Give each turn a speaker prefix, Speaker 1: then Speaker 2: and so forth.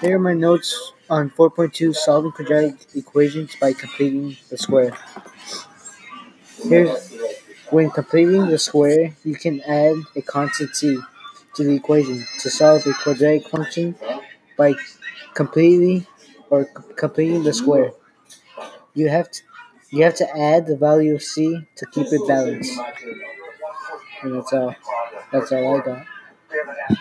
Speaker 1: Here are my notes on 4.2 solving quadratic equations by completing the square. Here's when completing the square, you can add a constant c to the equation to solve a quadratic function by completing or completing the square. You have to you have to add the value of c to keep it balanced. And that's all. That's all I got.